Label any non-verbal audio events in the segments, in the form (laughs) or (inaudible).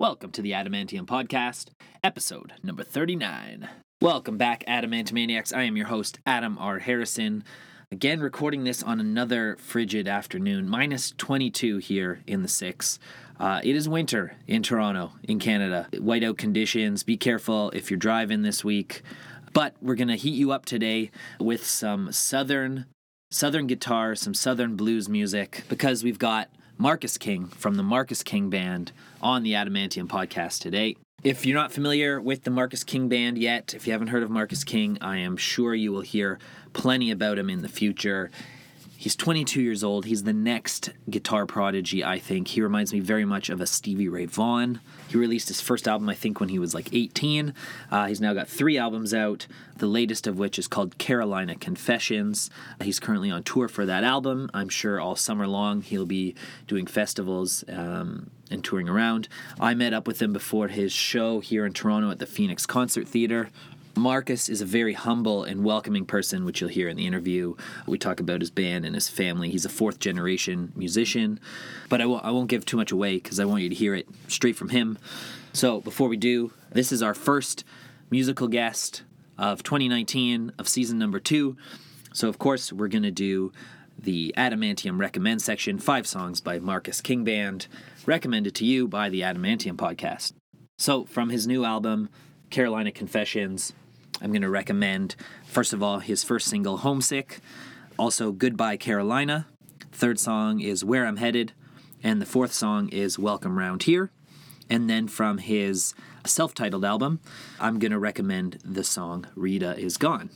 Welcome to the Adamantium Podcast, episode number 39. Welcome back, Adamantomaniacs. I am your host, Adam R. Harrison. Again, recording this on another frigid afternoon, minus 22 here in the six. Uh, it is winter in Toronto, in Canada. Whiteout conditions. Be careful if you're driving this week. But we're going to heat you up today with some southern southern guitar, some southern blues music because we've got Marcus King from the Marcus King Band on the Adamantium podcast today. If you're not familiar with the Marcus King Band yet, if you haven't heard of Marcus King, I am sure you will hear plenty about him in the future. He's 22 years old. He's the next guitar prodigy, I think. He reminds me very much of a Stevie Ray Vaughan. He released his first album, I think, when he was like 18. Uh, he's now got three albums out, the latest of which is called Carolina Confessions. He's currently on tour for that album. I'm sure all summer long he'll be doing festivals um, and touring around. I met up with him before his show here in Toronto at the Phoenix Concert Theater. Marcus is a very humble and welcoming person, which you'll hear in the interview. We talk about his band and his family. He's a fourth generation musician, but I won't, won't give too much away because I want you to hear it straight from him. So before we do, this is our first musical guest of 2019 of season number two. So, of course, we're going to do the Adamantium Recommend section, five songs by Marcus King Band, recommended to you by the Adamantium podcast. So, from his new album, Carolina Confessions, I'm going to recommend, first of all, his first single, Homesick, also Goodbye Carolina. Third song is Where I'm Headed, and the fourth song is Welcome Round Here. And then from his self titled album, I'm going to recommend the song Rita Is Gone.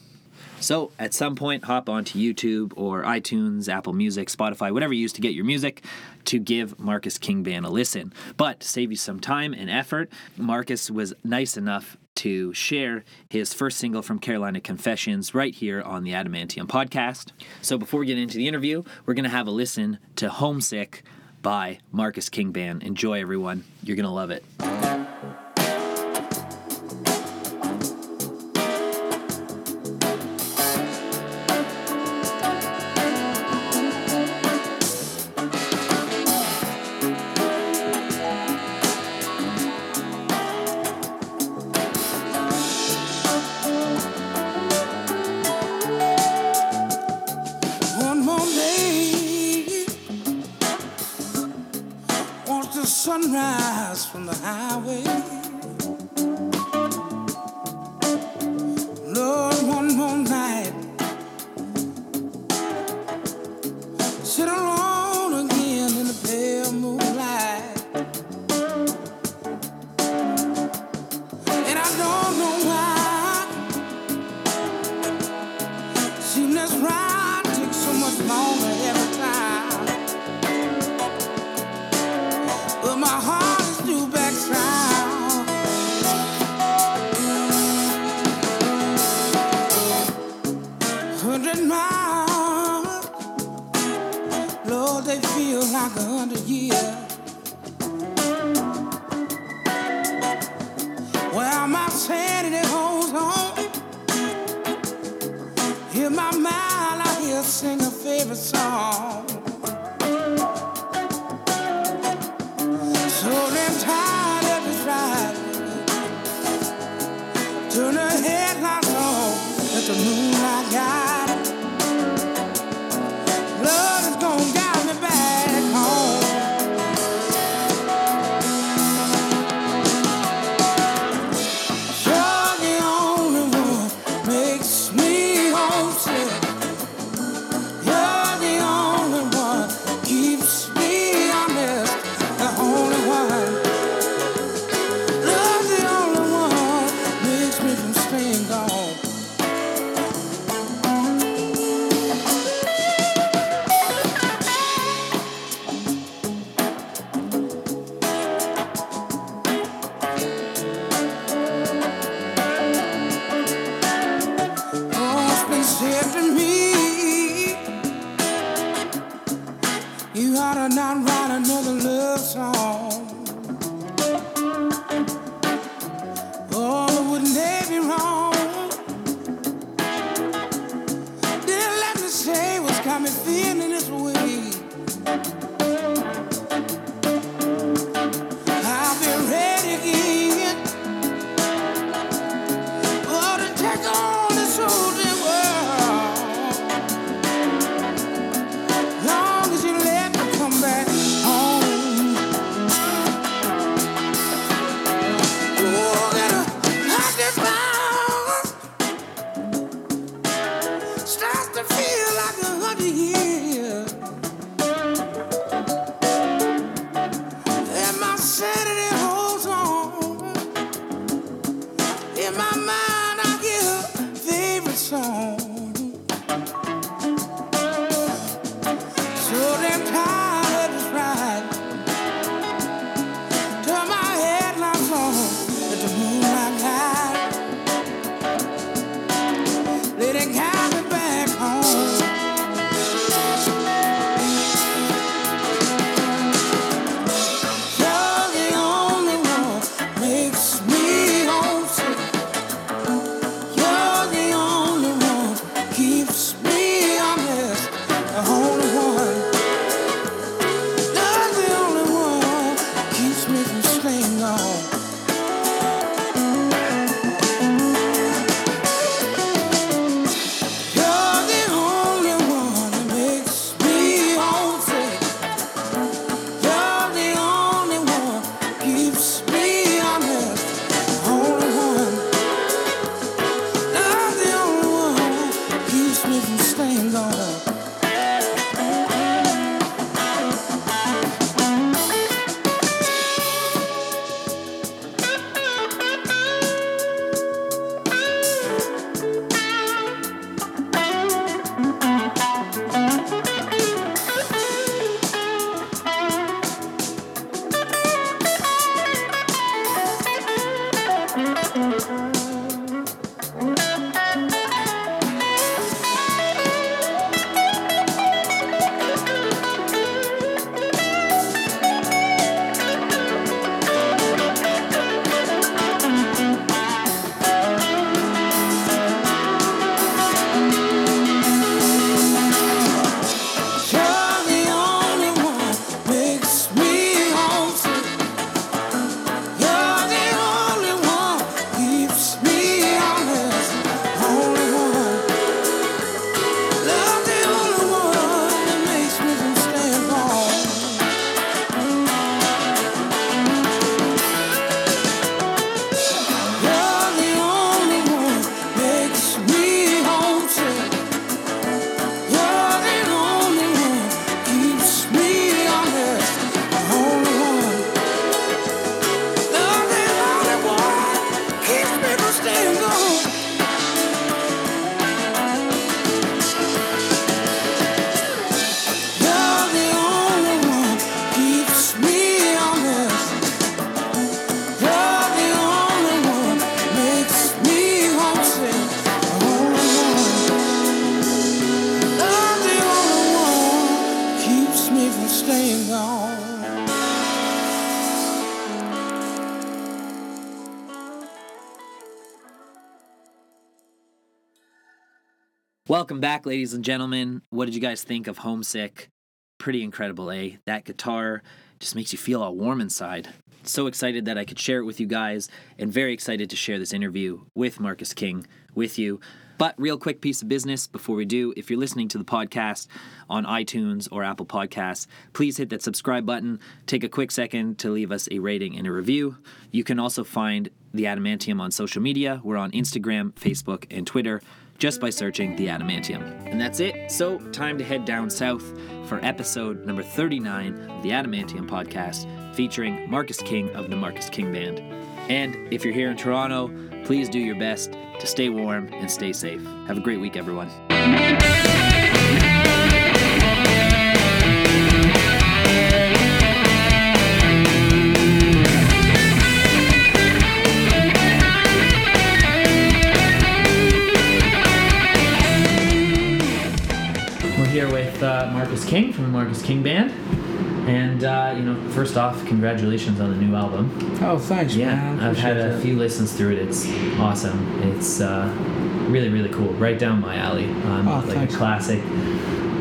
So at some point, hop onto YouTube or iTunes, Apple Music, Spotify, whatever you use to get your music, to give Marcus King Band a listen. But to save you some time and effort, Marcus was nice enough to share his first single from Carolina Confessions right here on the Adamantium podcast. So before we get into the interview, we're going to have a listen to Homesick by Marcus King Band. Enjoy, everyone. You're going to love it. Welcome back, ladies and gentlemen. What did you guys think of Homesick? Pretty incredible, eh? That guitar just makes you feel all warm inside. So excited that I could share it with you guys, and very excited to share this interview with Marcus King with you. But, real quick piece of business before we do if you're listening to the podcast on iTunes or Apple Podcasts, please hit that subscribe button. Take a quick second to leave us a rating and a review. You can also find the Adamantium on social media. We're on Instagram, Facebook, and Twitter just by searching the Adamantium. And that's it. So, time to head down south for episode number 39 of the Adamantium podcast featuring Marcus King of the Marcus King Band. And if you're here in Toronto, please do your best to stay warm and stay safe. Have a great week, everyone. Uh, Marcus King from the Marcus King Band. And, uh, you know, first off, congratulations on the new album. Oh, thanks, Yeah, man. I've had a that. few listens through it. It's awesome. It's uh, really, really cool. Right down my alley. I'm Oh, like thanks. a classic,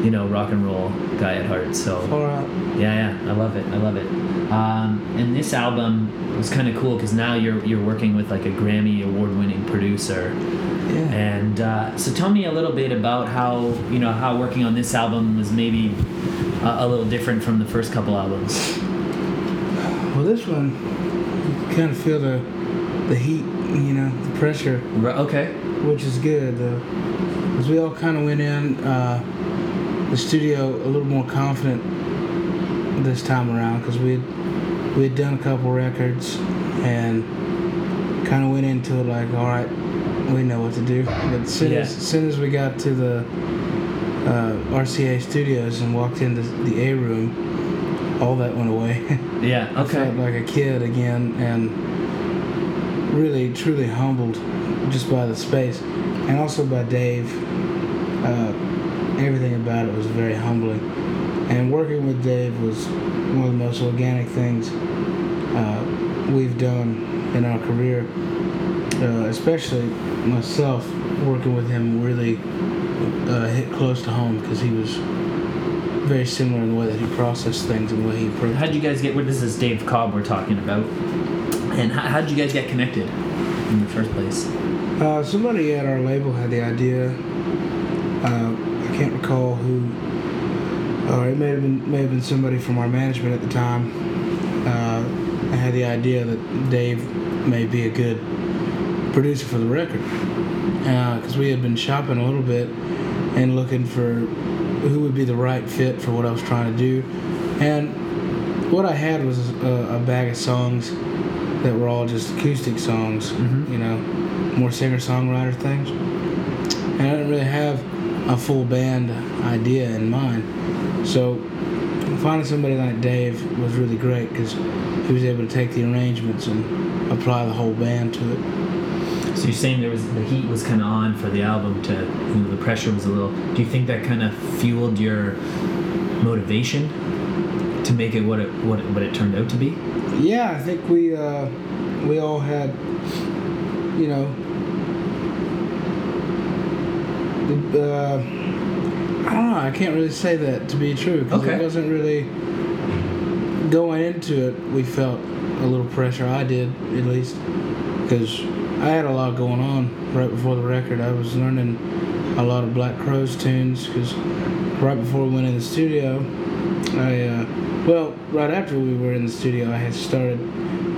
you know, rock and roll guy at heart. So, yeah, yeah, I love it. I love it. Um, and this album was kind of cool because now you're you're working with like a Grammy award-winning producer. Yeah. And uh, so, tell me a little bit about how you know how working on this album was maybe a, a little different from the first couple albums. Well, this one, you kind of feel the the heat, you know, the pressure, Right, okay. which is good though, because we all kind of went in uh, the studio a little more confident this time around because we had we had done a couple records and kind of went into it like, all right, we know what to do. But as soon, as, Yeah. as soon as we got to the uh, RCA studios and walked into the A room, all that went away. (laughs) Yeah. Okay. I felt like a kid again and really, truly humbled just by the space and also by Dave. Uh, everything about it was very humbling. And working with Dave was one of the most organic things uh, we've done in our career. Uh, especially myself, working with him really uh, hit close to home because he was very similar in the way that he processed things and the way he approached How'd you guys get? What this is Dave Cobb we're talking about. And how, how did you guys get connected in the first place? Uh, somebody at our label had the idea. Uh, I can't recall who. Or it may have been may have been somebody from our management at the time. Uh, I had the idea that Dave may be a good producer for the record because we had been shopping a little bit and looking for who would be the right fit for what I was trying to do. And what I had was a, a bag of songs that were all just acoustic songs, Mhm. you know, more singer songwriter things. And I didn't really have a full band idea in mind. So finding somebody like Dave was really great because he was able to take the arrangements and apply the whole band to it. So you're saying there was the heat was kind of on for the album to, you know, the pressure was a little. Do you think that kind of fueled your motivation to make it what it what it, what it turned out to be? Yeah, I think we uh, we all had, you know, the, uh, I don't know. I can't really say that to be true because Okay. it wasn't really going into it. We felt a little pressure. I did at least because I had a lot going on right before the record. I was learning a lot of Black Crowes tunes because right before we went in the studio, I uh, well, right after we were in the studio, I had started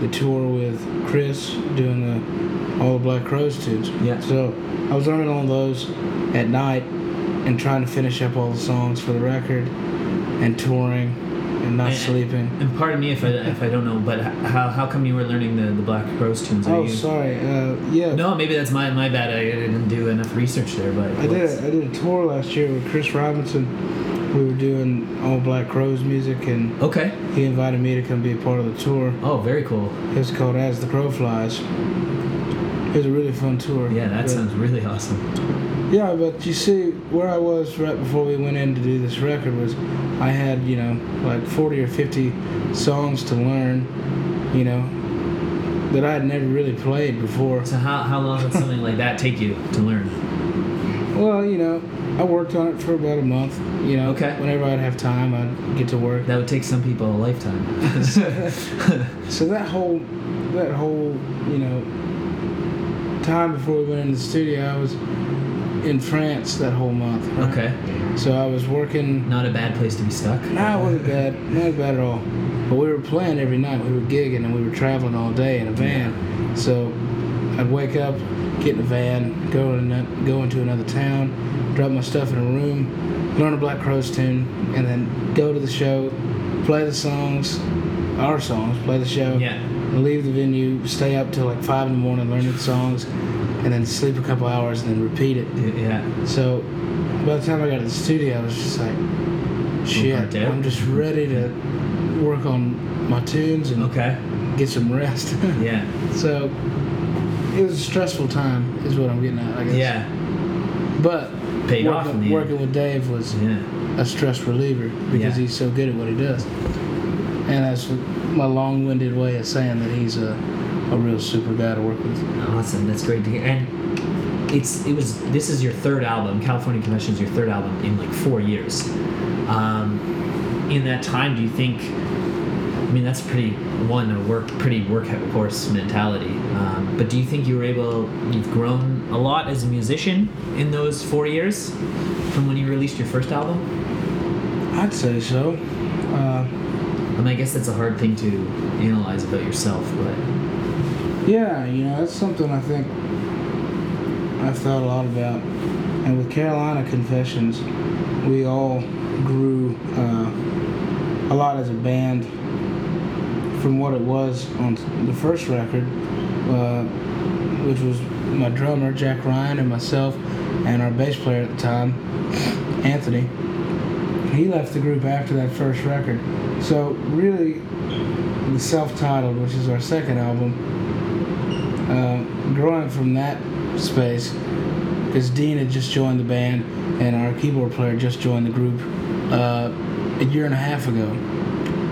the tour with Chris doing the all the Black Crowes tunes. Yeah. So I was learning all those at night and trying to finish up all the songs for the record and touring and not And- sleeping. And pardon me if I if I don't know, but how how come you were learning the the Black Crowes tunes? Are Oh, you- sorry. Uh, yeah. No, maybe that's my my bad. I didn't do enough research there, but I did. A, I did a tour last year with Chris Robinson. We were doing all Black Crowes music, and Okay. he invited me to come be a part of the tour. Oh, very cool. It's called As the Crow Flies. It was a really fun tour. Yeah, that But- sounds really awesome. Yeah, but you see, where I was right before we went in to do this record was, I had you know like forty or fifty songs to learn, you know, that I had never really played before. So how how long would something like that take you to learn? Well, you know, I worked on it for about a month. You know, Okay. whenever I'd have time, I'd get to work. That would take some people a lifetime. (laughs) So that whole, that whole, you know, time before we went into the studio, I was in France that whole month. right? okay. So I was working. Not a bad place to be stuck. Nah, it wasn't bad. Not bad at all. But we were playing every night. We were gigging and we were traveling all day in a van. So I'd wake up, get in a van, go in go into another town, drop my stuff in a room, learn a Black Crowes tune, and then go to the show, play the songs, our songs, play the show, Yeah. Leave the venue, stay up till like five in the morning learning the songs, and then sleep a couple hours and then repeat it. Yeah. So by the time I got to the studio, I was just like, shit. I'm just ready to work on my tunes and Okay. get some rest. (laughs) Yeah. so it was a stressful time, is what I'm getting at, I guess. Yeah. But Paid working, off working with Dave was Yeah. a stress reliever because Yeah. he's so good at what he does. And that's my long-winded way of saying that he's a, a real super guy to work with. Awesome. That's great to hear. And it's it was this is your third album. California Confession is your third album in like four years. Um, in that time, do you think? I mean, that's pretty one a work pretty workhorse mentality. Um, but do you think you were able? You've grown a lot as a musician in those four years from when you released your first album. I'd say so. Uh, I mean, I guess that's a hard thing to analyze about yourself, but Yeah, you know, that's something I think I've thought a lot about. And with Carolina Confessions, we all grew uh, a lot as a band from what it was on the first record, uh, which was my drummer, Jack Ryan, and myself, and our bass player at the time, Anthony. He left the group after that first record. So, really, the self titled, which is our second album, uh, growing from that space, because Dean had just joined the band and our keyboard player just joined the group uh, a year and a half ago.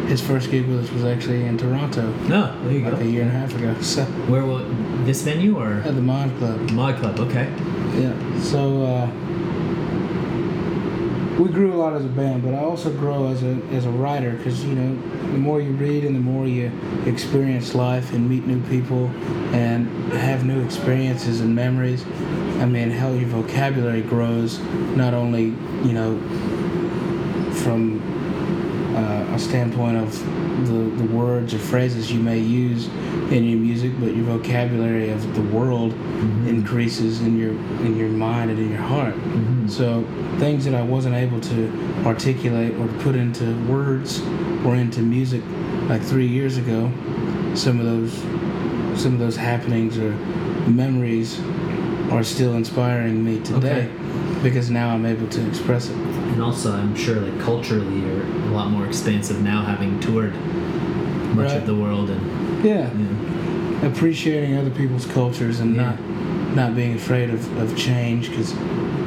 His first gig with us was actually in Toronto, no, there you like a year and a half ago. So Where will this venue or at the Mod Club. Mod Club? Okay. Yeah. So uh, we grew a lot as a band, but I also grow as a as a writer because you know the more you read and the more you experience life and meet new people and have new experiences and memories. I mean, how your vocabulary grows not only you know from uh, a standpoint of the, the words or phrases you may use in your music, but your vocabulary of the world mm-hmm. increases in your in your mind and in your heart. Mm-hmm. So things that I wasn't able to articulate or put into words or into music like three years ago, some of those some of those happenings or memories are still inspiring me today because now I'm able to express it. And also, I'm sure like culturally, you're a lot more expansive now, having toured much Right. of the world, and Yeah. know, appreciating other people's cultures and Yeah. not not being afraid of, of change because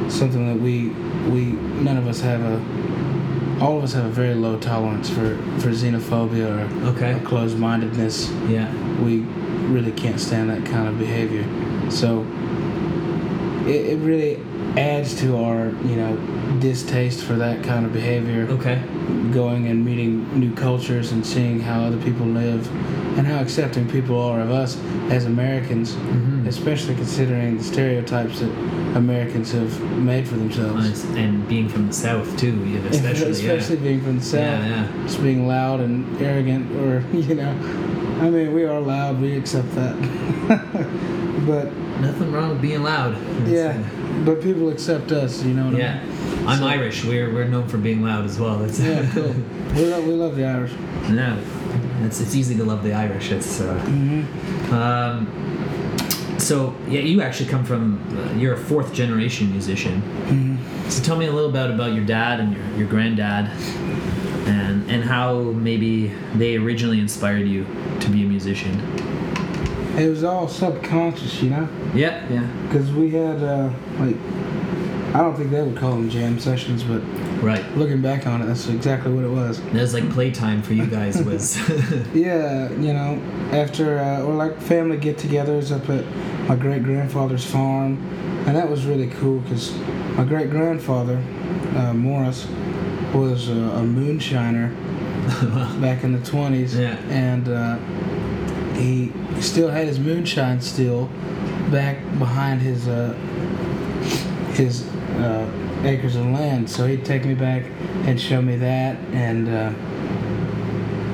something that we we none of us have a all of us have a very low tolerance for for xenophobia or, Okay. or closed-mindedness yeah, we really can't stand that kind of behavior so it, it really adds to our you know distaste for that kind of behavior okay, going and meeting new cultures and seeing how other people live and how accepting people are of us as Americans, Mhm. especially considering the stereotypes that Americans have made for themselves. And being from the south too, yeah, especially, especially being from the South, yeah, yeah, just being loud and arrogant, or (laughs) you know, I mean, we are loud, we accept that, (laughs) but. Nothing wrong with being loud. Yeah, but people accept us, you know. What Yeah, I I'm So- Irish. We're we're known for being loud as well. That's mean? Yeah, cool. we love we love the Irish. (laughs) no, it's it's easy to love the Irish. It's uh, hmm um, so yeah. You actually come from uh, you're a fourth generation musician. hmm So tell me a little bit about your dad and your, your granddad, and and how maybe they originally inspired you to be a musician. It was all subconscious, you know. Yeah, yeah, Because we had, uh, like, I don't think they would call them jam sessions, but right. looking back on it, that's exactly what it was. That was like playtime for you guys. Was (laughs) Yeah, you know, after, uh, or like family get togethers up at my great grandfather's farm, and that was really cool because my great grandfather, uh, Morris, was uh, a moonshiner (laughs) back in the 20s. Yeah. And uh, he still had his moonshine still back behind his uh, his uh, acres of land. So he'd take me back and show me that. And, uh,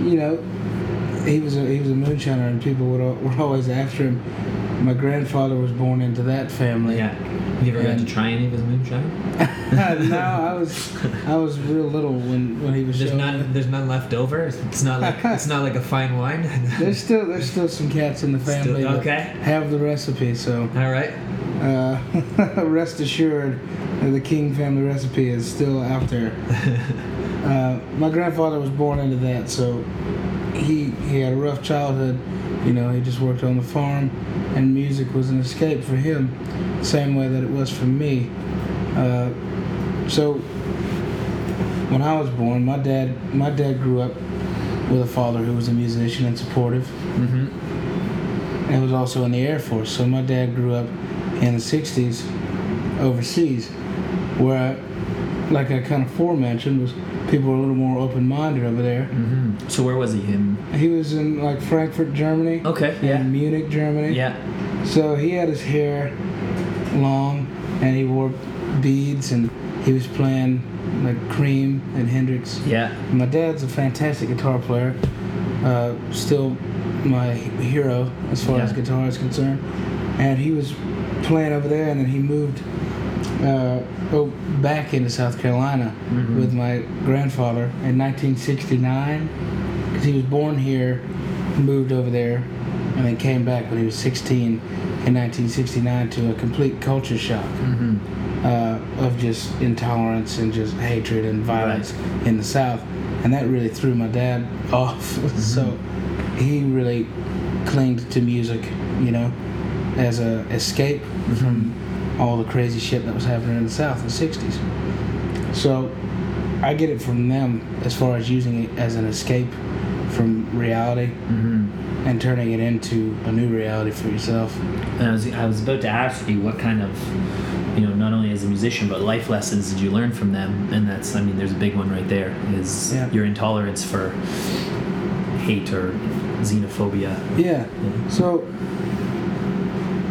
you know, he was a, he was a moonshiner and people would, were always after him. My grandfather was born into that family. yeah. Have you ever got to try any of his moonshine? no, I was I was real little when, when he was There's none. There's none left over. It's not like it's not like a fine wine. (laughs) There's still there's still some cats in the family Still- that okay. have the recipe, so All right. uh, (laughs) rest assured the King family recipe is still out there. (laughs) Uh, my grandfather was born into that, so he he had a rough childhood. You know, he just worked on the farm, and music was an escape for him, same way that it was for me. Uh, so when I was born, my dad my dad grew up with a father who was a musician and supportive Mm-hmm. and was also in the Air Force. So my dad grew up in the 60s overseas, where, like I kind of forementioned, was people were a little more open-minded over there. Mm-hmm. So where was he? In He was in like Frankfurt, Germany, okay. Yeah. Munich, Germany. Yeah. So he had his hair long, and he wore beads, and he was playing like Cream and Hendrix. Yeah. My dad's a fantastic guitar player. Uh, still my hero as far as guitar is concerned. And he was playing over there, and then he moved uh, oh, back into South Carolina Mhm. with my grandfather in 1969. Because he was born here, moved over there, and then came back when he was 16 in 1969 to a complete culture shock Mm-hmm. uh, of just intolerance and just hatred and violence in the South, and that really threw my dad (laughs) off. so he really clinged to music, you know, as a escape from all the crazy shit that was happening in the South in the '60s. So I get it from them as far as using it as an escape from reality. Mm-hmm. And turning it into a new reality for yourself. And I was, I was about to ask you what kind of, you know, not only as a musician, but life lessons did you learn from them? And that's, I mean, there's a big one right there is Yeah. your intolerance for hate or xenophobia. Yeah. So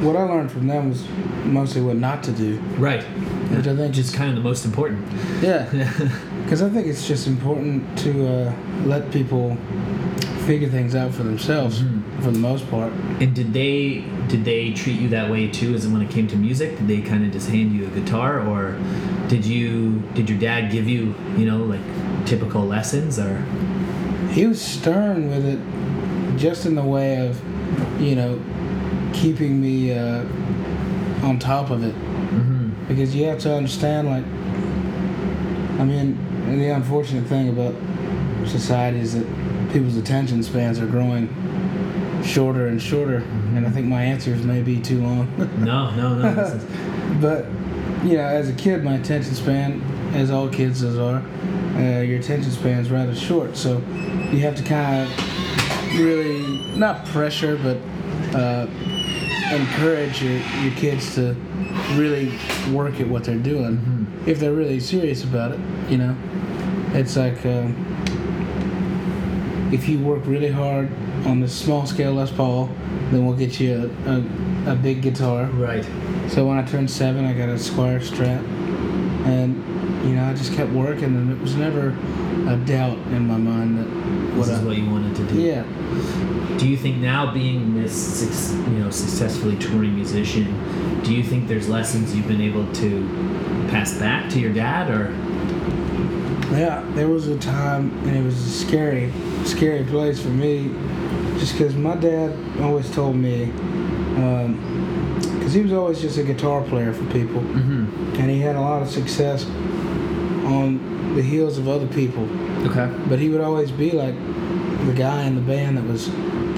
what I learned from them was mostly what not to do, Right. which I think is kind of the most important. yeah, (laughs) because I think it's just important to uh, let people figure things out for themselves Mhm. for the most part. And did they did they treat you that way too? As when it came to music, did they kind of just hand you a guitar, or did you did your dad give you you know like typical lessons or? He was stern with it, just in the way of, you know, keeping me uh, on top of it. Mm-hmm. because you have to understand like i mean the unfortunate thing about society is that people's attention spans are growing shorter and shorter and i think my answers may be too long (laughs) No, no, no. Is, (laughs) but you know as a kid my attention span as all kids as are uh, your attention span is rather short so you have to kind of really not pressure but uh, encourage your, your kids to really work at what they're doing Mhm. if they're really serious about it you know it's like uh, if you work really hard on the small scale Les Paul then we'll get you a, a, a big guitar right. so when I turned seven, I got a Squier Strat, and you know I just kept working, and it was never a doubt in my mind that This what is I, what you wanted to do. yeah, Do you think now being this you know successfully touring musician, do you think there's lessons you've been able to pass back to your dad or? yeah. There was a time, and it was scary, scary place for me, just because my dad always told me, because he was always just a guitar player for people, Mm-hmm. and he had a lot of success on the heels of other people. Okay. But he would always be like the guy in the band that was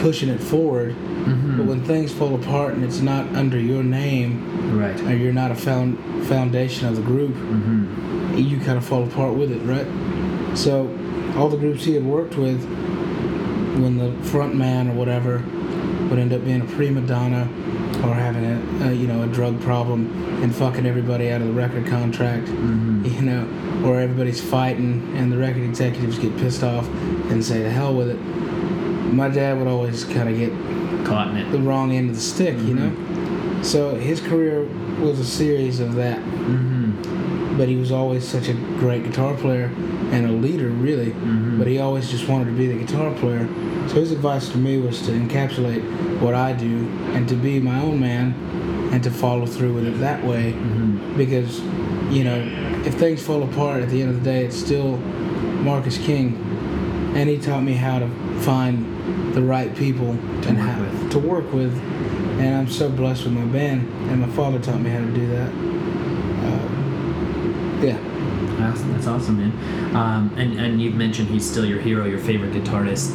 pushing it forward. Mm-hmm. But when things fall apart and it's not under your name right. or you're not a found foundation of the group, Mm-hmm. you kind of fall apart with it, right? So all the groups he had worked with, when the front man or whatever would end up being a prima donna or having a, a you know a drug problem and fucking everybody out of the record contract, Mm-hmm. you know, or everybody's fighting and the record executives get pissed off and say the hell with it. My dad would always kind of get Caught in it. the wrong end of the stick, you know. So his career was a series of that, Mm-hmm. but he was always such a great guitar player and a leader, really. Mhm. But he always just wanted to be the guitar player. So his advice to me was to encapsulate what I do and to be my own man and to follow through with it that way Mm-hmm. because you know if things fall apart at the end of the day it's still Marcus King and he taught me how to find the right people To and work how with. to work with and I'm so blessed with my band and my father taught me how to do that uh, yeah That's, that's awesome, man. Um, and and you've mentioned he's still your hero, your favorite guitarist.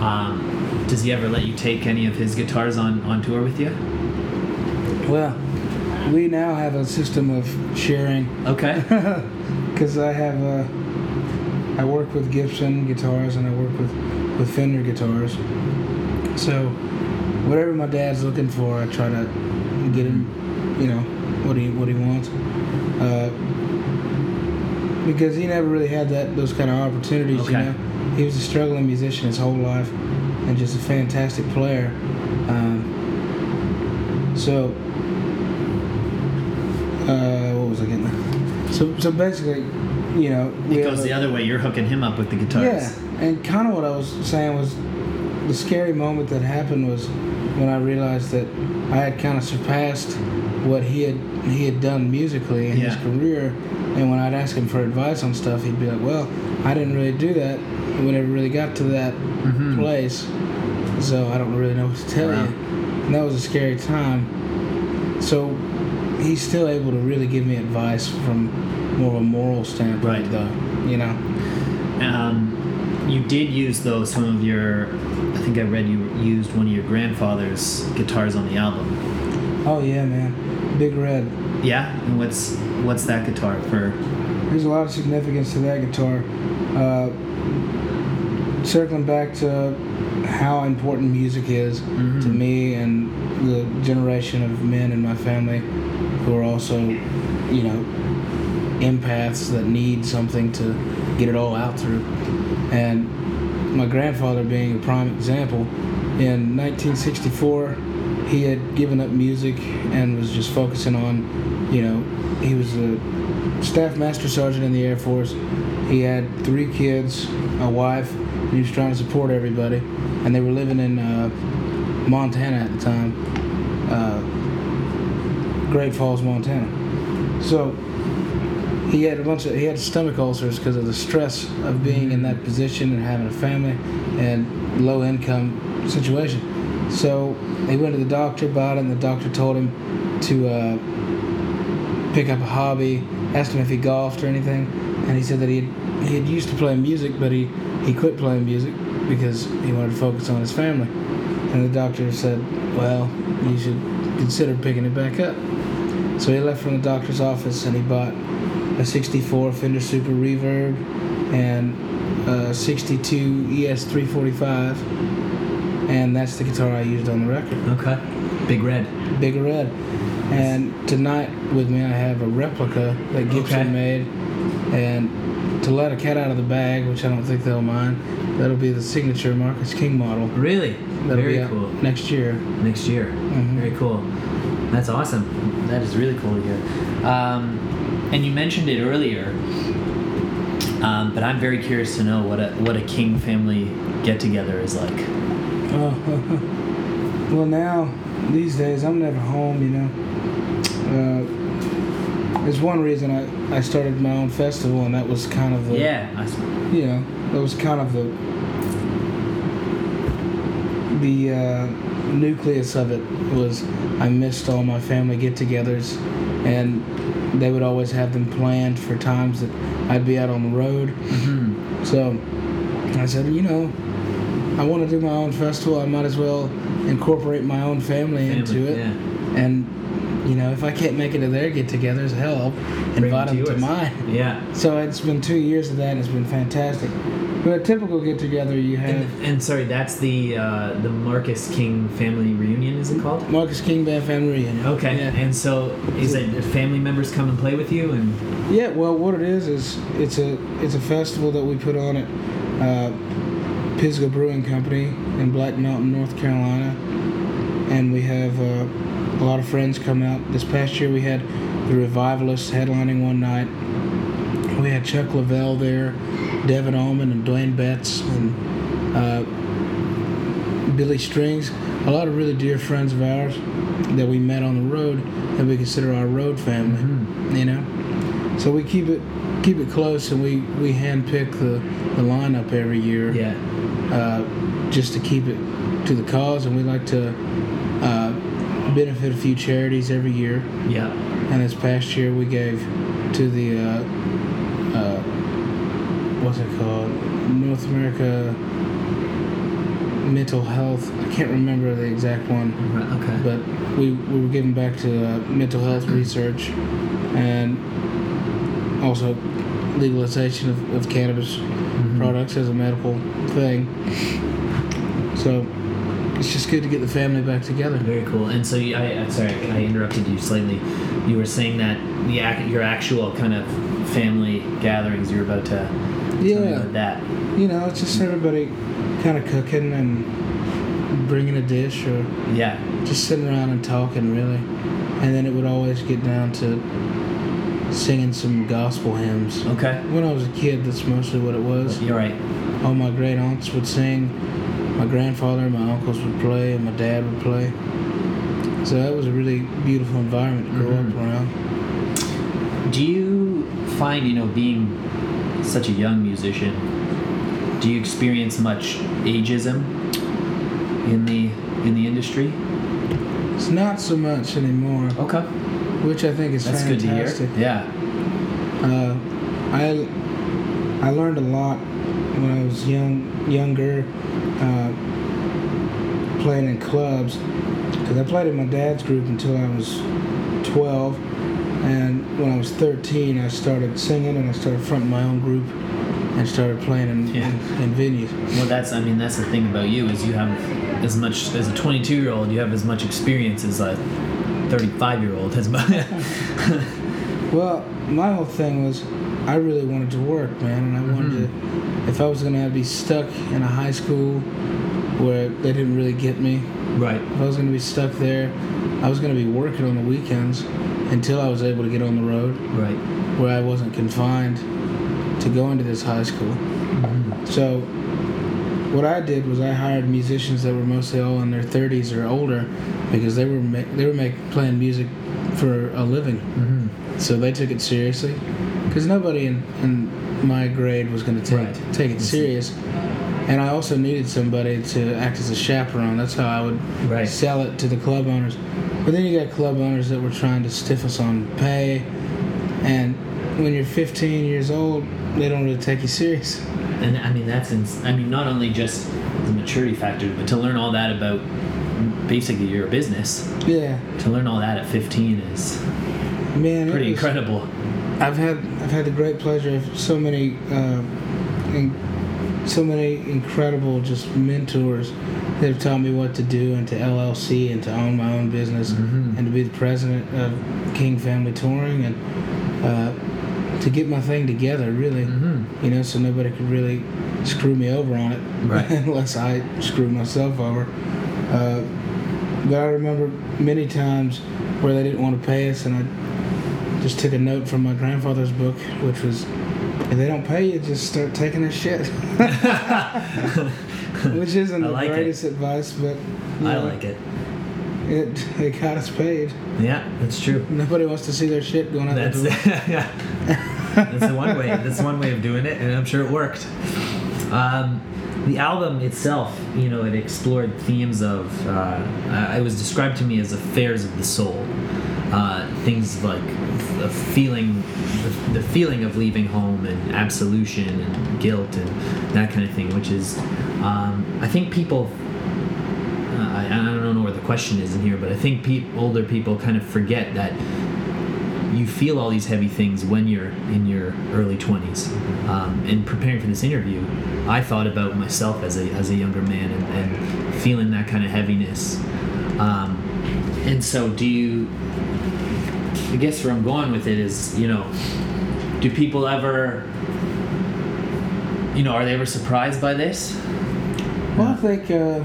Um, does he ever let you take any of his guitars on on tour with you? well we now have a system of sharing Okay. (laughs) because I have uh, I work with Gibson guitars and I work with with Fender guitars. So whatever my dad's looking for, I try to get him, you know, what he what he wants. Uh, because he never really had that those kind of opportunities. You know, he was a struggling musician his whole life, and just a fantastic player. Um, so, uh, what was I getting? at? So, so basically, you know, It goes a- the other way. You're hooking him up with the guitars. yeah, and kind of what I was saying was the scary moment that happened was when I realized that I had kind of surpassed what he had he had done musically in his career. And when I'd ask him for advice on stuff, he'd be like, "Well, I didn't really do that. We never really got to that Mhm. place, so I don't really know what to tell Wow. you." And that was a scary time. So he's still able to really give me advice from more of a moral standpoint, Right. though. You know. Um, you did use though some of your. I think I read you used one of your grandfather's guitars on the album. Oh yeah, man. Big Red. Yeah. And what's what's that guitar for? There's a lot of significance to that guitar. Uh, circling back to how important music is to Mhm. me and the generation of men in my family who are also, you know, empaths that need something to get it all out through. And my grandfather being a prime example, in 1964, he had given up music and was just focusing on, you know, he was a staff master sergeant in the Air Force. He had three kids, a wife, and he was trying to support everybody. And they were living in uh, Montana at the time, uh, Great Falls, Montana. So he had a bunch of he had stomach ulcers because of the stress of being in that position and having a family and low income situation. So he went to the doctor about it, and the doctor told him to uh, pick up a hobby. Asked him if he golfed or anything, and he said that he had, he had used to play music, but he he quit playing music because he wanted to focus on his family. And the doctor said, "Well, you should consider picking it back up." So he left from the doctor's office and he bought a 64 Fender Super Reverb and a 62 ES 345, and that's the guitar I used on the record. Okay. Big Red. Big Red. And tonight with me, I have a replica that Gibson Okay. made, and to let a cat out of the bag, which I don't think they'll mind, that'll be the signature Marcus King model. Really? That'll Very cool. next year. Next year. Mhm. Very cool. That's awesome. That is really cool to hear. Um, and you mentioned it earlier, um, but I'm very curious to know what a what a King family get together is like. Oh, (laughs) well, now these days I'm never home. You know, uh, there's one reason I I started my own festival, and that was kind of the Yeah. I you know that was kind of the the uh, nucleus of it was I missed all my family get-togethers, and they would always have them planned for times that I'd be out on the road. mhm. So I said, you know, I want to do my own festival. I might as well incorporate my own family, into it. Yeah. And you know, if I can't make it to their get-togethers, hell, I'll Bring invite them them to to mine. (laughs) Yeah. So it's been two years of that, and it's been fantastic. But a typical get-together, you have And, and sorry, that's the uh, the Marcus King family reunion. Is it called? Marcus King Band Family Reunion. Okay. Yeah. And so, is it family members come and play with you? And Yeah, well, what it is is it's a it's a festival that we put on it. uh, Pisgah Brewing Company in Black Mountain, North Carolina, and we have uh, a lot of friends come out. This past year, we had the Revivalists headlining one night. We had Chuck Leavell there, Devon Allman, and Duane Betts, and uh, Billy Strings. A lot of really dear friends of ours that we met on the road that we consider our road family. Mhm. You know. So we keep it keep it close, and we we handpick the the lineup every year, yeah. Uh, just to keep it to the cause, and we like to uh, benefit a few charities every year. Yeah. And this past year, we gave to the uh, uh, what's it called, North America Mental Health. I can't remember the exact one Right, Okay. but we, we were giving back to uh, mental health research and also legalization of, of cannabis. Products as a medical thing. So it's just good to get the family back together. Very cool. And so, you, I, I sorry, I interrupted you slightly. You were saying that the ac- your actual kind of family gatherings you were about to Yeah, about that. you know, it's just everybody kind of cooking and bringing a dish or Yeah. just sitting around and talking, really. And then it would always get down to singing some gospel hymns. Okay. When I was a kid, that's mostly what it was. You're right. all my great aunts would sing, my grandfather and my uncles would play, and my dad would play. So that was a really beautiful environment to grow Mhm. up around. Do you find, you know, being such a young musician, do you experience much ageism in the in the industry? It's not so much anymore, Okay. Which I think is That's good to hear. fantastic. Yeah. Uh, I I learned a lot when I was young, younger, uh, playing in clubs. Because I played in my dad's group until I was 12, and when I was 13, I started singing and I started fronting my own group. and started playing in, Yeah. in, in venues. Well, that's I mean that's the thing about you is you have as much as a 22 year old you have as much experience as a 35 year old has. (laughs) Well, my whole thing was I really wanted to work, man, and I wanted Mm-hmm. to. If I was gonna be stuck in a high school where they didn't really get me, right. if I was gonna be stuck there, I was gonna be working on the weekends until I was able to get on the road, Right. where I wasn't confined to go into this high school. Mm-hmm. So, what I did was I hired musicians that were mostly all in their 30s or older, because they were they were make, playing music for a living. Mm-hmm. So they took it seriously, because nobody in, in my grade was going to take Right. take it serious. And I also needed somebody to act as a chaperone. That's how I would Right. sell it to the club owners. But then you got club owners that were trying to stiff us on pay, and when you're 15 years old, they don't really take you serious. And I mean that's ins- I mean not only just the maturity factor, but to learn all that about basically your business. Yeah, To learn all that at 15 is man. pretty was- incredible. I've had I've had the great pleasure of so many uh, in, so many incredible just mentors that have taught me what to do and to LLC and to own my own business Mhm. and to be the president of King Family Touring and uh, to get my thing together really Mm-hmm. you know so nobody could really screw me over on it Right. (laughs) unless I screw myself over uh, but I remember many times where they didn't want to pay us and I just took a note from my grandfather's book, which was, if they don't pay you, just start taking a shit. (laughs) (laughs) which isn't the like it. greatest advice, but you I like it. It. It got us paid. Yeah, that's true. Nobody wants to see their shit going out That's the (laughs) yeah. That's the one way. That's one way of doing it, and I'm sure it worked. Um, the album itself, you know, it explored themes of. Uh, uh, it was described to me as affairs of the soul. Uh, things like the feeling, the, the feeling of leaving home and absolution and guilt and that kind of thing, which is, um, I think people I, don't know where the question is in here, but I think pe- older people kind of forget that you feel all these heavy things when you're in your early 20s. Um, in preparing for this interview, I thought about myself as a, as a younger man and, and feeling that kind of heaviness. Um, and so, do you? I guess where I'm going with it is, you know, do people ever, you know, are they ever surprised by this? Well, I think, uh,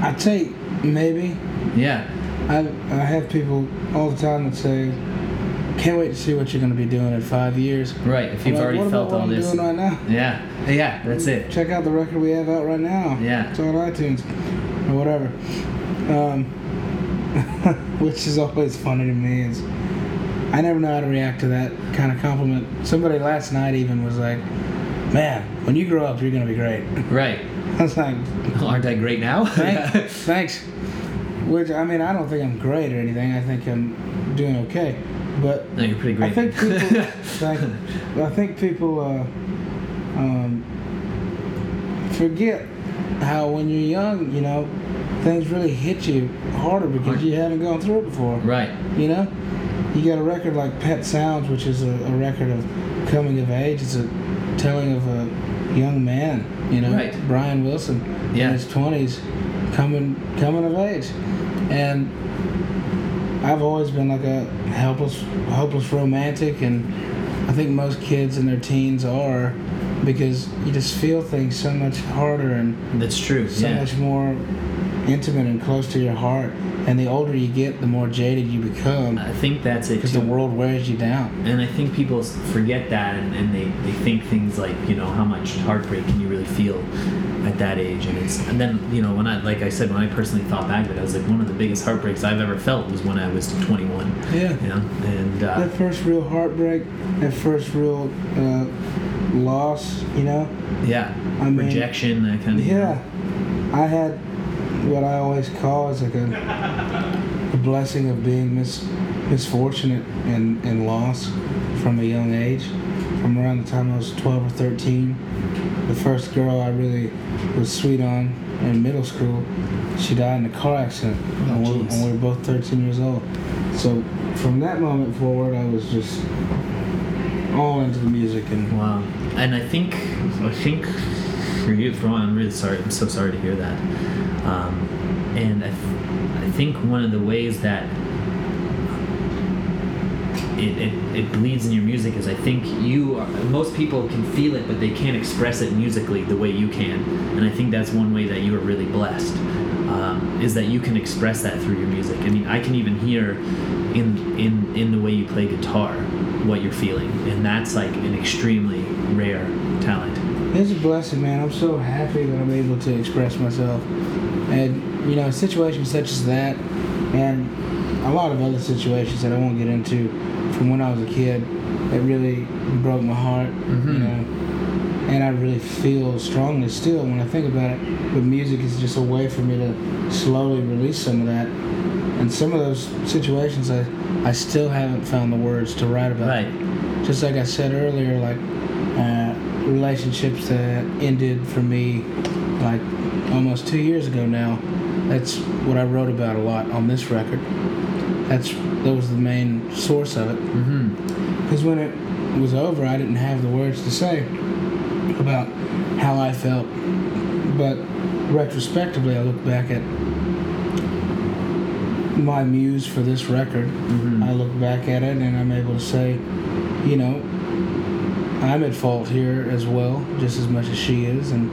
I'd say maybe. Yeah. I, I have people all the time that say, can't wait to see what you're going to be doing in five years. Right. If you've like, already felt all I'm this. doing right now? Yeah. Yeah, that's it. Check out the record we have out right now. Yeah. It's on iTunes or whatever. Um, (laughs) which is always funny to me is I never know how to react to that kind of compliment. Somebody last night even was like, "Man, when you grow up, you're gonna be great." Right. (laughs) I was like, Aren't I great now? (laughs) Thanks. (laughs) Thanks. Which I mean, I don't think I'm great or anything. I think I'm doing okay. But no, you're pretty great. I think people. But I think people uh, um, forget how when you're young, you know, things really hit you harder because you haven't gone through it before. right. You know, you got a record like Pet Sounds, which is a, a record of coming of age. It's a telling of a young man. You know, Right. Brian Wilson Yeah. in his twenties, coming coming of age, and I've always been like a helpless hopeless romantic, and I think most kids in their teens are because you just feel things so much harder and That's true. so yeah. much more intimate and close to your heart. And the older you get, the more jaded you become I think that's it because the world wears you down. And I think people forget that and, and they, they think things like, you know, how much heartbreak can you really feel at that age? And it's and then, you know, when I like I said, when I personally thought back to it, I was like one of the biggest heartbreaks I've ever felt was when I was twenty one. Yeah. You know? And uh, That first real heartbreak, that first real uh, loss, you know? yeah. I mean, Rejection, that kind of Yeah. I had what I always call is like a, a blessing of being mis, misfortunate and, and loss from a young age. From around the time I was 12 or 13. The first girl I really was sweet on in middle school, she died in a car accident Oh, when, we, when we were both 13 years old. So from that moment forward, I was just all into the music and Wow. And I think, I think for you, for one, I'm really sorry. I'm so sorry to hear that. Um, and I, th- I think one of the ways that it, it, it bleeds in your music is I think you are, most people can feel it but they can't express it musically the way you can and I think that's one way that you are really blessed um, is that you can express that through your music I mean I can even hear in in in the way you play guitar what you're feeling and that's like an extremely rare talent It's a blessing, man. I'm so happy that I'm able to express myself. And, you know, situations such as that, and a lot of other situations that I won't get into from when I was a kid that really broke my heart, Mhm. you know. And I really feel strongly still when I think about it. But music is just a way for me to slowly release some of that. And some of those situations, I, I still haven't found the words to write about right just like I said earlier, like uh, relationships that ended for me like almost two years ago now. That's what I wrote about a lot on this record. That's that was the main source of it. mm-hmm Because when it was over, I didn't have the words to say about how I felt. But retrospectively, I look back at my muse for this record mm-hmm I look back at it and I'm able to say, you know, I'm at fault here as well, just as much as she is, and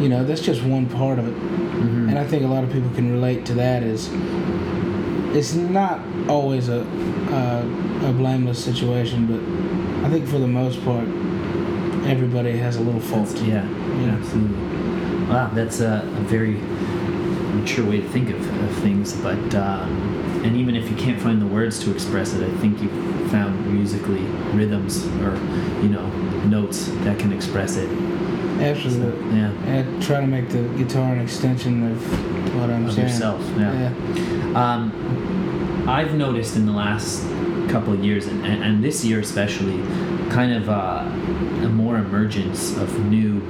you know that's just one part of it. mm-hmm And I think a lot of people can relate to that. Is it's not always a a, a blameless situation, but I think for the most part, everybody has a little fault. That's- yeah, Yeah. absolutely. Wow, that's a, a very mature way to think of, of things. But um, and even if you can't find the words to express it, I think you found musically rhythms or you know notes that can express it. Absolutely. Yeah, And try to make the guitar an extension of what I'm of saying. yourself. Yeah. Um, I've noticed in the last couple of years, and, and, and this year especially, kind of uh, a more emergence of new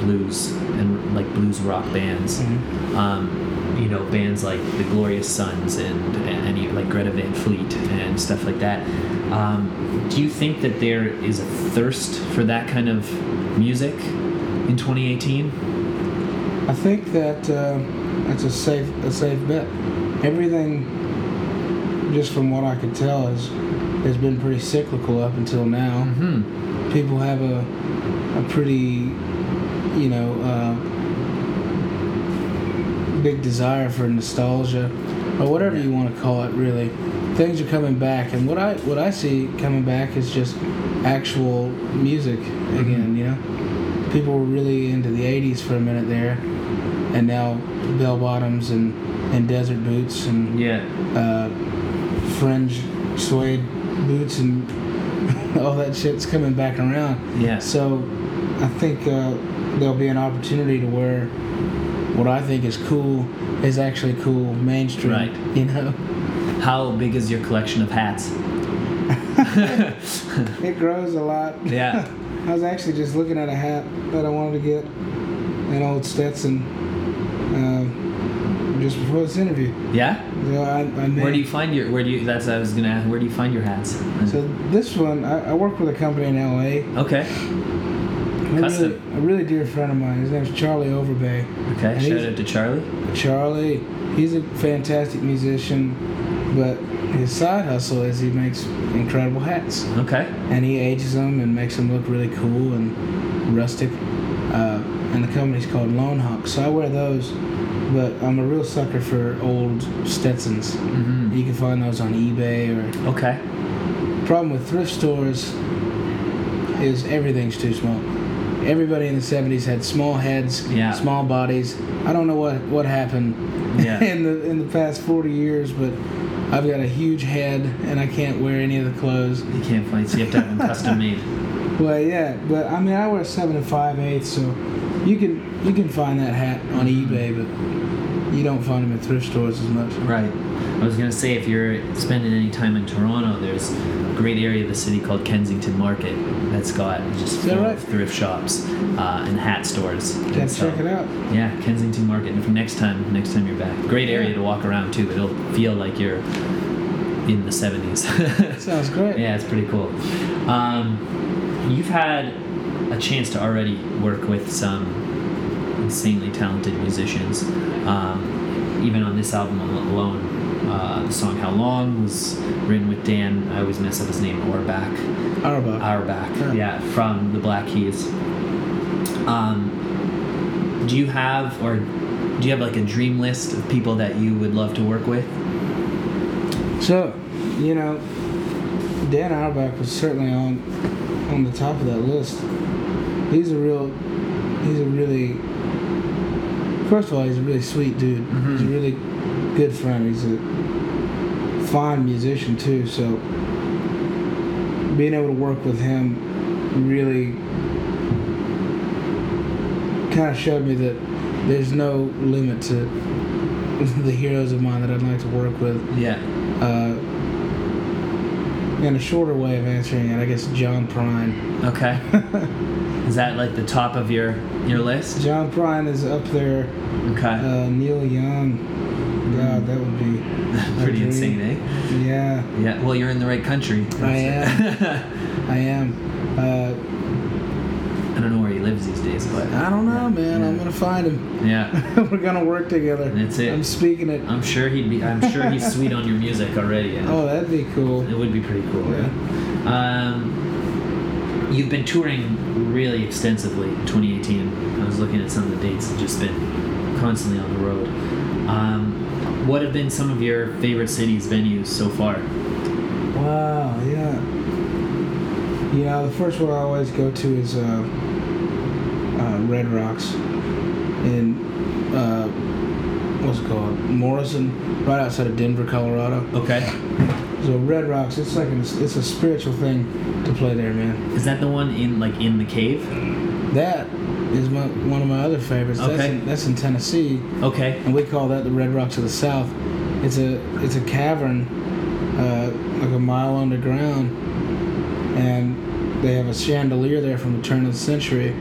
blues and like blues rock bands. Mhm. Um, you know, bands like the Glorious Sons and, and any like Greta Van Fleet and stuff like that. Um, do you think that there is a thirst for that kind of music in 2018? I think that uh, that's a safe a safe bet. Everything, just from what I could tell, has has been pretty cyclical up until now. Mm-hmm. People have a a pretty, you know, uh, big desire for nostalgia, or whatever you want to call it. Really, things are coming back, and what I what I see coming back is just actual music again. You know, people were really into the '80s for a minute there, and now bell bottoms and and desert boots and Yeah. uh, fringe suede boots and (laughs) all that shit's coming back around. Yeah. So I think uh, there'll be an opportunity to where what I think is cool is actually cool mainstream. Right. You know, How big is your collection of hats? (laughs) (laughs) it grows a lot. Yeah. I was actually just looking at a hat that I wanted to get, an old Stetson, uh, just before this interview. Yeah. So I, I made, Where do you find your? Where do you? That's I was gonna ask. Where do you find your hats? So this one, I, I work with a company in LA. Okay. A Custom. really, a really dear friend of mine. His name's Charlie Overbay. Okay. And Shout out to Charlie. Charlie, he's a fantastic musician, but his side hustle is he makes incredible hats, Okay. and he ages them and makes them look really cool and rustic. Uh, and the company's called Lone Hawk, so I wear those. But I'm a real sucker for old Stetsons. Mm-hmm. You can find those on eBay or Okay. problem with thrift stores is everything's too small. Everybody in the 70s had small heads, Yeah. small bodies. I don't know what what happened Yeah. (laughs) in the in the past 40 years, but I've got a huge head and I can't wear any of the clothes. You can't find. So you have to have them custom made. (laughs) Well, yeah, but I mean I wear seven and five eighths, so you can you can find that hat on eBay, but you don't find them at thrift stores as much. Right. I was gonna say if you're spending any time in Toronto, there's a great area of the city called Kensington Market that's got just full right? of thrift shops uh, and hat stores. Gotta so- check it out. Yeah, Kensington Market. And for next time, next time you're back, great area Yeah. to walk around too. It'll feel like you're in the 70s. (laughs) Sounds great. yeah, it's pretty cool. Um, you've had a chance to already work with some insanely talented musicians. Um, even on this album alone, uh, the song "How Long" was written with Dan. I always mess up his name. Auerbach. Auerbach. Auerbach. Yeah. Yeah, from the Black Keys. Um, do you have or do you have like a dream list of people that you would love to work with? So, you know, Dan Auerbach was certainly on on the top of that list. He's a real, he's a really. First of all, he's a really sweet dude. He's a really good friend. He's a fine musician too. So, being able to work with him really kind of showed me that there's no limit to (laughs) the heroes of mine that I'd like to work with. Yeah. Uh, in a shorter way of answering it, I guess John Prine. Okay. (laughs) Is that like the top of your your list? John Prine is up there. Okay. Uh, Neil Young. God, that would be (laughs) Pretty insane, eh? Yeah, Yeah. Well, you're in the right country. I am. (laughs) I am. Uh, I don't know where he lives these days, but I don't know, Yeah. man. I'm gonna find him. Yeah. (laughs) We're gonna work together. That's it. I'm speaking it. I'm sure he'd be. I'm sure he's sweet on your music already. and Oh, that'd be cool. It would be pretty cool. Yeah. right? Um, you've been touring really extensively in 2018. I was looking at some of the dates. Just been constantly on the road. Um, what have been some of your favorite cities, venues so far? Wow, yeah. Yeah, the first one I always go to is uh, uh, Red Rocks in, uh, what's it called? Morrison, right outside of Denver, Colorado. Okay. So Red Rocks, it's like an, it's a spiritual thing to play there, man. Is that the one in like in the cave? That is my, one of my other favorites. That's, Okay. in, that's in Tennessee, Okay. and we call that the Red Rocks of the South. It's a it's a cavern, uh, like a mile underground, and they have a chandelier there from the turn of the century,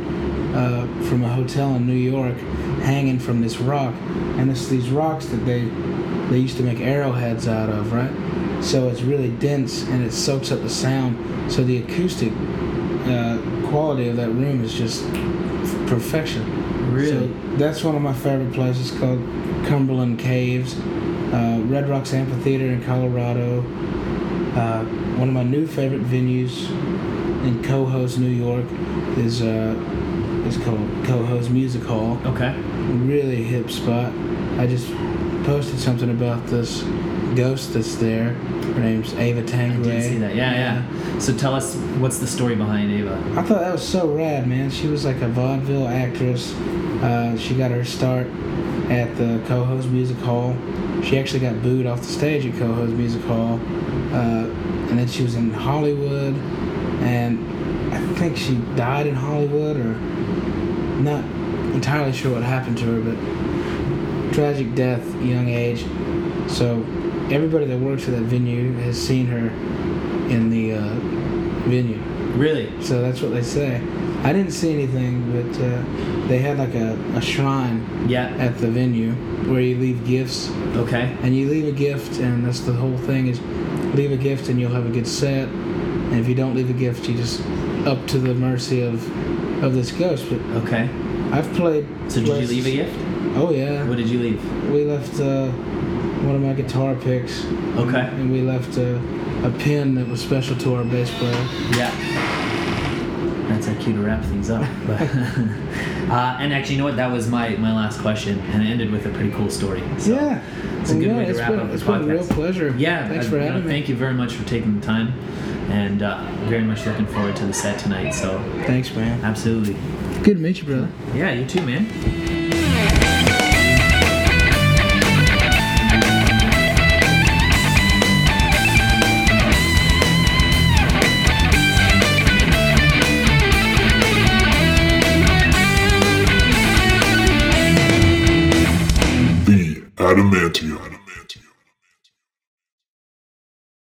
uh, from a hotel in New York, hanging from this rock, and it's these rocks that they they used to make arrowheads out of, right? So it's really dense and it soaks up the sound. So the acoustic uh, quality of that room is just perfection. Really? So that's one of my favorite places called Cumberland Caves, uh, Red Rocks Amphitheater in Colorado. Uh, one of my new favorite venues in Cohoes, New York, is uh, is called Cohoes Music Hall. Okay. Really hip spot. I just posted something about this ghost that's there. Her name's Ava I did see that. Yeah, yeah. So tell us what's the story behind Ava? I thought that was so rad, man. She was like a vaudeville actress. Uh, she got her start at the Cohoes Music Hall. She actually got booed off the stage at Cohoes Music Hall. Uh, and then she was in Hollywood. And I think she died in Hollywood, or not entirely sure what happened to her, but tragic death, young age. So everybody that works at that venue has seen her in the uh, venue. Really? So that's what they say. I didn't see anything, but uh, they had like a, a shrine Yeah. at the venue where you leave gifts, Okay. and you leave a gift, and that's the whole thing is leave a gift and you'll have a good set, and if you don't leave a gift, you just up to the mercy of of this ghost. But Okay. I've played. So did you leave a gift? Oh yeah, What did you leave? we left uh, one of my guitar picks. Okay. And we left a, a pin that was special to our bass player. Yeah. That's our cue to wrap things up. But (laughs) uh, and actually, you know what? That was my, my last question, and it ended with a pretty cool story. So yeah. it's a good yeah, way to wrap been, up the It's been a real pleasure. Yeah. Thanks uh, for you know, having me. Thank you very much for taking the time, and uh, very much looking forward to the set tonight. So Thanks, man. absolutely. Good to meet you, brother. Yeah. You too, man.